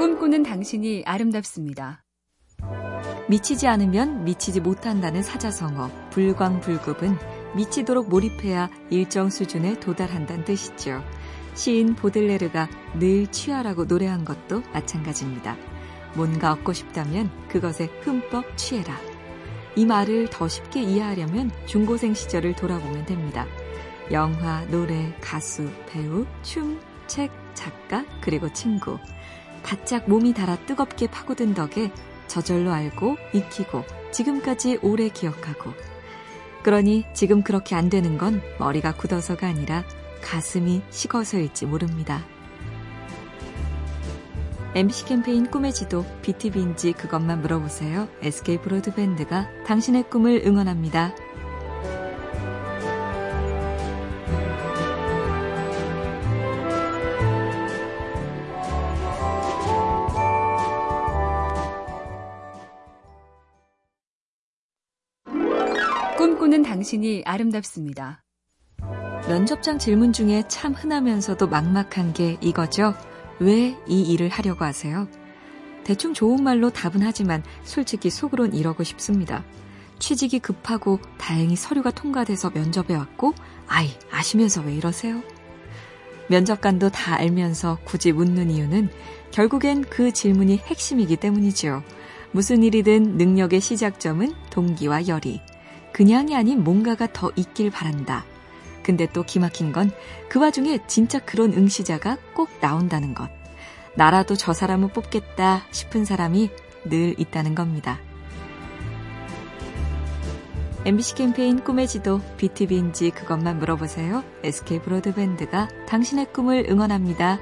꿈꾸는 당신이 아름답습니다. 미치지 않으면 미치지 못한다는 사자성어 불광불급은 미치도록 몰입해야 일정 수준에 도달한다는 뜻이죠. 시인 보들레르가 늘 취하라고 노래한 것도 마찬가지입니다. 뭔가 얻고 싶다면 그것에 흠뻑 취해라. 이 말을 더 쉽게 이해하려면 중고생 시절을 돌아보면 됩니다. 영화, 노래, 가수, 배우, 춤, 책, 작가, 그리고 친구. 바짝 몸이 달아 뜨겁게 파고든 덕에 저절로 알고 익히고 지금까지 오래 기억하고 그러니 지금 그렇게 안 되는 건 머리가 굳어서가 아니라 가슴이 식어서일지 모릅니다. MC 캠페인 꿈의 지도 BTV인지 그것만 물어보세요. SK 브로드밴드가 당신의 꿈을 응원합니다. 꿈꾸는 당신이 아름답습니다. 면접장 질문 중에 참 흔하면서도 막막한 게 이거죠. 왜 이 일을 하려고 하세요? 대충 좋은 말로 답은 하지만 솔직히 속으론 이러고 싶습니다. 취직이 급하고 다행히 서류가 통과돼서 면접에 왔고, 아이, 아시면서 왜 이러세요? 면접관도 다 알면서 굳이 묻는 이유는 결국엔 그 질문이 핵심이기 때문이죠. 무슨 일이든 능력의 시작점은 동기와 열의. 그냥이 아닌 뭔가가 더 있길 바란다. 근데 또 기막힌 건 그 와중에 진짜 그런 응시자가 꼭 나온다는 것. 나라도 저 사람을 뽑겠다 싶은 사람이 늘 있다는 겁니다. MBC 캠페인 꿈의 지도 BTV인지 그것만 물어보세요. SK 브로드밴드가 당신의 꿈을 응원합니다.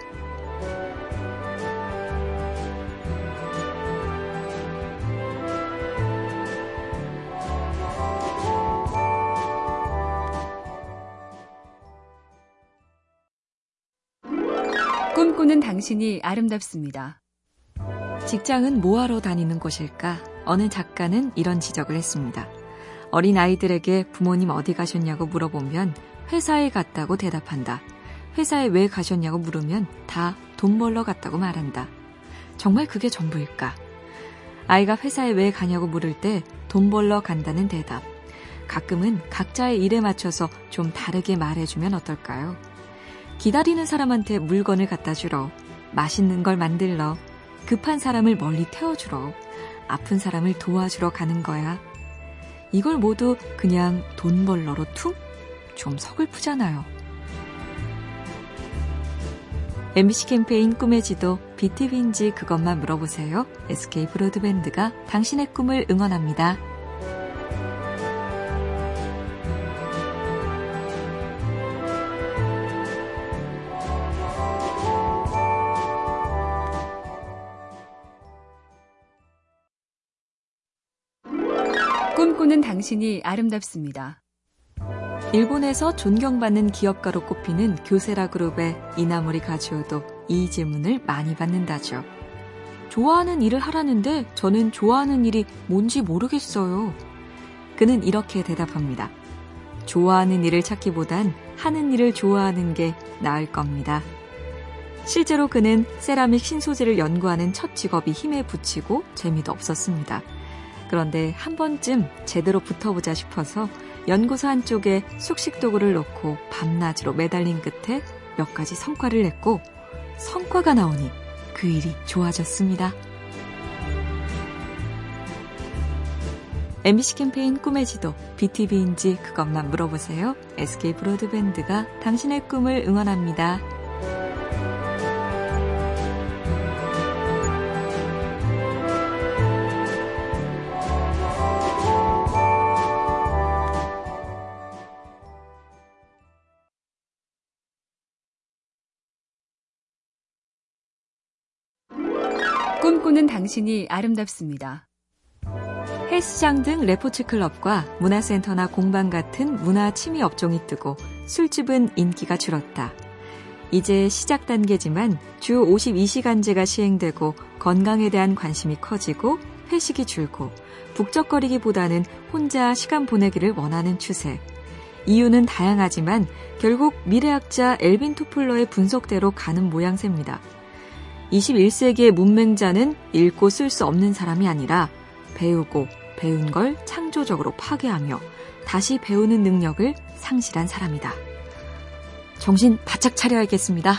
꿈꾸는 당신이 아름답습니다. 직장은 뭐하러 다니는 곳일까? 어느 작가는 이런 지적을 했습니다. 어린 아이들에게 부모님 어디 가셨냐고 물어보면 회사에 갔다고 대답한다. 회사에 왜 가셨냐고 물으면 다 돈 벌러 갔다고 말한다. 정말 그게 전부일까? 아이가 회사에 왜 가냐고 물을 때 돈 벌러 간다는 대답. 가끔은 각자의 일에 맞춰서 좀 다르게 말해주면 어떨까요? 기다리는 사람한테 물건을 갖다 주러, 맛있는 걸 만들러, 급한 사람을 멀리 태워주러, 아픈 사람을 도와주러 가는 거야. 이걸 모두 그냥 돈 벌러로 퉁? 좀 서글프잖아요. MBC 캠페인 꿈의 지도 BTV인지 그것만 물어보세요. SK 브로드밴드가 당신의 꿈을 응원합니다. 꿈꾸는 당신이 아름답습니다. 일본에서 존경받는 기업가로 꼽히는 교세라 그룹의 이나모리 가지오도 이 질문을 많이 받는다죠. 좋아하는 일을 하라는데 저는 좋아하는 일이 뭔지 모르겠어요. 그는 이렇게 대답합니다. 좋아하는 일을 찾기보단 하는 일을 좋아하는 게 나을 겁니다. 실제로 그는 세라믹 신소재를 연구하는 첫 직업이 힘에 부치고 재미도 없었습니다. 그런데 한 번쯤 제대로 붙어보자 싶어서 연구소 한쪽에 숙식 도구를 놓고 밤낮으로 매달린 끝에 몇 가지 성과를 냈고 성과가 나오니 그 일이 좋아졌습니다. MBC 캠페인 꿈의 지도 BTV인지 그것만 물어보세요. SK 브로드밴드가 당신의 꿈을 응원합니다. 꿈꾸는 당신이 아름답습니다. 헬스장 등 레포츠 클럽과 문화센터나 공방 같은 문화 취미 업종이 뜨고 술집은 인기가 줄었다. 이제 시작 단계지만 주 52시간제가 시행되고 건강에 대한 관심이 커지고 회식이 줄고 북적거리기보다는 혼자 시간 보내기를 원하는 추세. 이유는 다양하지만 결국 미래학자 엘빈 투플러의 분석대로 가는 모양새입니다. 21세기의 문맹자는 읽고 쓸 수 없는 사람이 아니라 배우고 배운 걸 창조적으로 파괴하며 다시 배우는 능력을 상실한 사람이다. 정신 바짝 차려야겠습니다.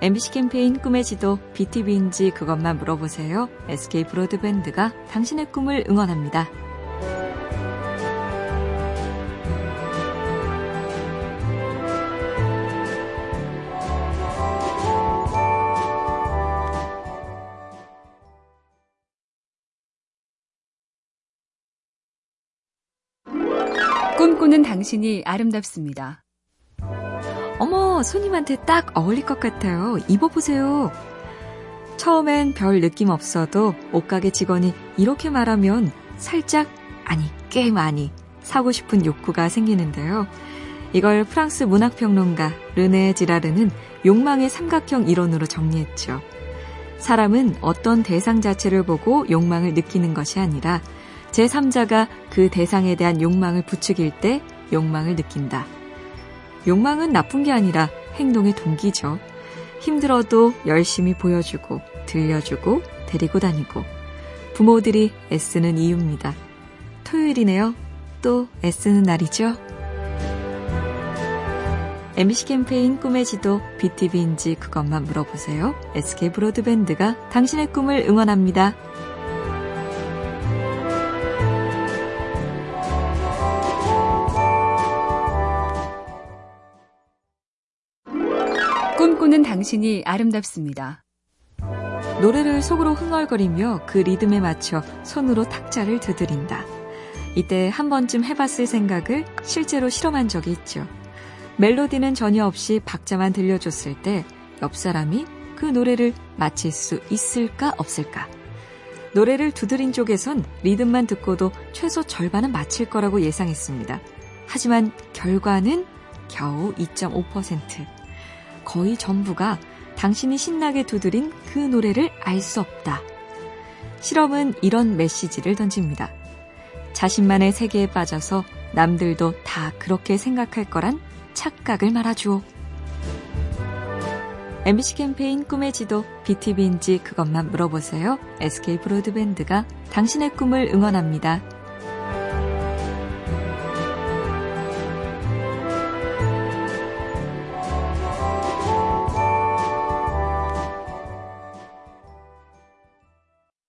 MBC 캠페인 꿈의 지도 BTV인지 그것만 물어보세요. SK 브로드밴드가 당신의 꿈을 응원합니다. 꿈꾸는 당신이 아름답습니다. 어머, 손님한테 딱 어울릴 것 같아요. 입어보세요. 처음엔 별 느낌 없어도 옷가게 직원이 이렇게 말하면 살짝, 아니, 꽤 많이 사고 싶은 욕구가 생기는데요. 이걸 프랑스 문학평론가 르네 지라르는 욕망의 삼각형 이론으로 정리했죠. 사람은 어떤 대상 자체를 보고 욕망을 느끼는 것이 아니라 제3자가 그 대상에 대한 욕망을 부추길 때 욕망을 느낀다. 욕망은 나쁜 게 아니라 행동의 동기죠. 힘들어도 열심히 보여주고, 들려주고, 데리고 다니고. 부모들이 애쓰는 이유입니다. 토요일이네요. 또 애쓰는 날이죠. MBC 캠페인 꿈의 지도 BTV인지 그것만 물어보세요. SK 브로드밴드가 당신의 꿈을 응원합니다. 당신이 아름답습니다. 노래를 속으로 흥얼거리며 그 리듬에 맞춰 손으로 탁자를 두드린다. 이때 한 번쯤 해봤을 생각을 실제로 실험한 적이 있죠. 멜로디는 전혀 없이 박자만 들려줬을 때 옆 사람이 그 노래를 맞힐 수 있을까 없을까. 노래를 두드린 쪽에선 리듬만 듣고도 최소 절반은 맞힐 거라고 예상했습니다. 하지만 결과는 겨우 2.5%. 거의 전부가 당신이 신나게 두드린 그 노래를 알 수 없다. 실험은 이런 메시지를 던집니다. 자신만의 세계에 빠져서 남들도 다 그렇게 생각할 거란 착각을 말아주오. MBC 캠페인 꿈의 지도 BTV인지 그것만 물어보세요. SK 브로드밴드가 당신의 꿈을 응원합니다.